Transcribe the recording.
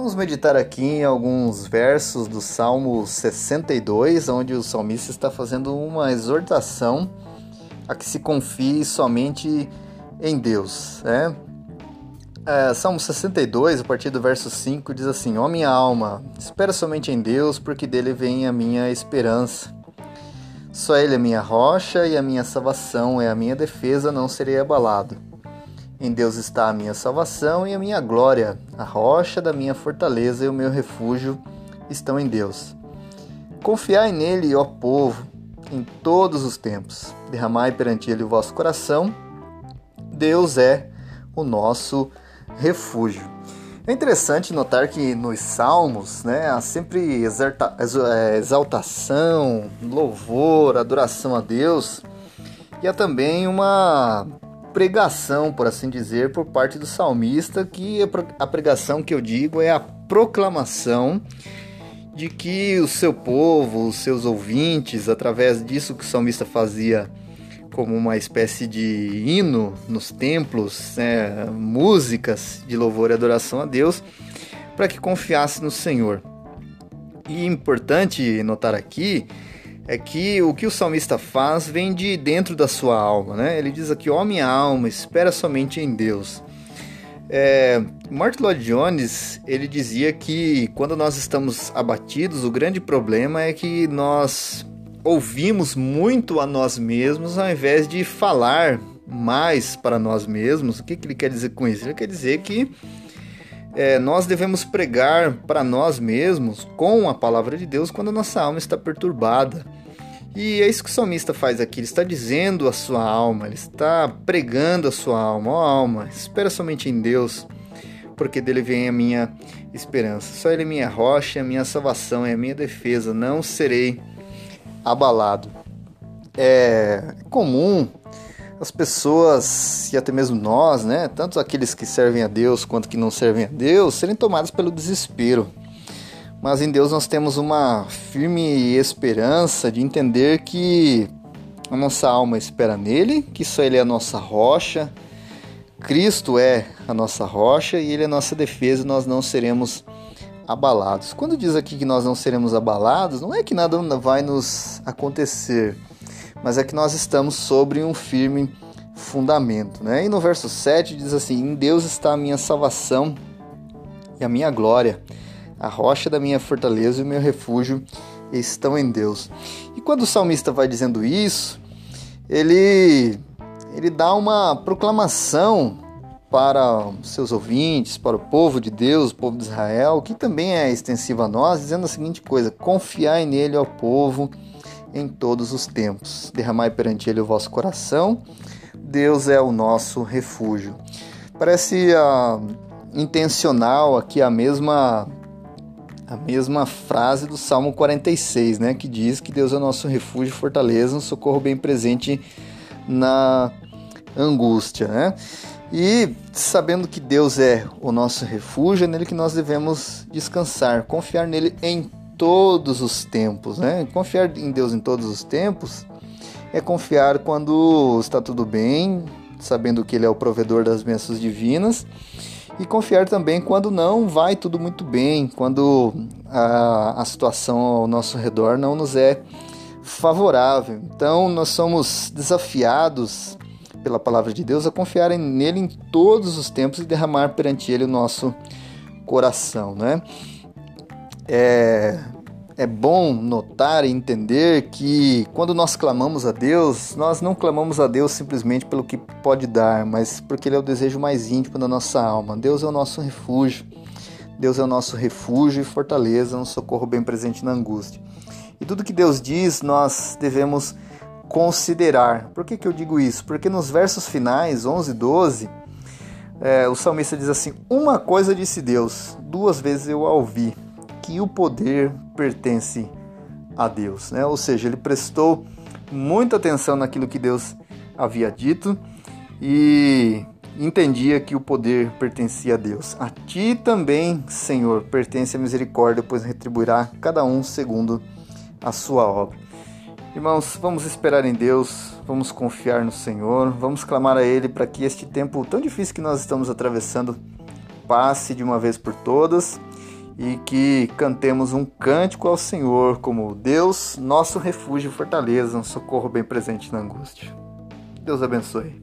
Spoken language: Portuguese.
Vamos meditar aqui em alguns versos do Salmo 62, onde o salmista está fazendo uma exortação a que se confie somente em Deus. Né? É, Salmo 62, a partir do verso 5, diz assim: Ó minha alma, espera somente em Deus, porque dele vem a minha esperança. Só Ele é minha rocha e a minha salvação, é a minha defesa, não serei abalado. Em Deus está a minha salvação e a minha glória, a rocha da minha fortaleza e o meu refúgio estão em Deus. Confiai nele, ó povo, em todos os tempos. Derramai perante ele o vosso coração. Deus é o nosso refúgio. É interessante notar que nos salmos né, há sempre é, exaltação, louvor, adoração a Deus e há também uma pregação, por assim dizer, por parte do salmista, que a pregação que eu digo é a proclamação de que o seu povo, os seus ouvintes, através disso que o salmista fazia como uma espécie de hino nos templos, né, músicas de louvor e adoração a Deus, para que confiasse no Senhor. E importante notar aqui é que o que o salmista faz vem de dentro da sua alma, né? Ele diz aqui: "Ó minha alma, espera somente em Deus". É, Martin Lloyd Jones ele dizia que quando nós estamos abatidos, o grande problema é que nós ouvimos muito a nós mesmos ao invés de falar mais para nós mesmos. O que, que ele quer dizer com isso? Ele quer dizer que é, nós devemos pregar para nós mesmos com a palavra de Deus quando a nossa alma está perturbada. E é isso que o salmista faz aqui, ele está dizendo a sua alma, ele está pregando a sua alma, ó oh, alma, espera somente em Deus, porque dele vem a minha esperança. Só ele é minha rocha, a minha salvação, é a minha defesa, não serei abalado. É comum as pessoas, e até mesmo nós, né, tanto aqueles que servem a Deus quanto que não servem a Deus, serem tomados pelo desespero. Mas em Deus nós temos uma firme esperança de entender que a nossa alma espera nele, que só ele é a nossa rocha, Cristo é a nossa rocha e ele é a nossa defesa, e nós não seremos abalados. Quando diz aqui que nós não seremos abalados, não é que nada vai nos acontecer, mas é que nós estamos sobre um firme fundamento, né? E no verso 7 diz assim: "Em Deus está a minha salvação e a minha glória" a rocha da minha fortaleza e o meu refúgio estão em Deus. E quando o salmista vai dizendo isso, ele ele dá uma proclamação para seus ouvintes, para o povo de Deus, o povo de Israel, que também é extensiva a nós, dizendo a seguinte coisa: confiai nele, ó povo, em todos os tempos. Derramai perante ele o vosso coração. Deus é o nosso refúgio. Parece uh, intencional aqui a mesma a mesma frase do Salmo 46, né, que diz que Deus é nosso refúgio, fortaleza, um socorro bem presente na angústia, né? E sabendo que Deus é o nosso refúgio, é nele que nós devemos descansar, confiar nele em todos os tempos, né? Confiar em Deus em todos os tempos é confiar quando está tudo bem, sabendo que ele é o provedor das bênçãos divinas e confiar também quando não vai tudo muito bem, quando a, a situação ao nosso redor não nos é favorável. Então, nós somos desafiados pela palavra de Deus a confiar nele em todos os tempos e derramar perante ele o nosso coração, né? É, é bom notar e entender que quando nós clamamos a Deus, nós não clamamos a Deus simplesmente pelo que pode dar, mas porque Ele é o desejo mais íntimo da nossa alma. Deus é o nosso refúgio. Deus é o nosso refúgio e fortaleza, um socorro bem presente na angústia. E tudo que Deus diz, nós devemos considerar. Por que, que eu digo isso? Porque nos versos finais, 11 e 12, é, o salmista diz assim: Uma coisa disse Deus, duas vezes eu a ouvi que o poder pertence a Deus, né? Ou seja, ele prestou muita atenção naquilo que Deus havia dito e entendia que o poder pertencia a Deus. A ti também, Senhor, pertence a misericórdia, pois retribuirá cada um segundo a sua obra. Irmãos, vamos esperar em Deus, vamos confiar no Senhor, vamos clamar a Ele para que este tempo tão difícil que nós estamos atravessando passe de uma vez por todas e que cantemos um cântico ao Senhor como Deus, nosso refúgio e fortaleza, um socorro bem presente na angústia. Deus abençoe.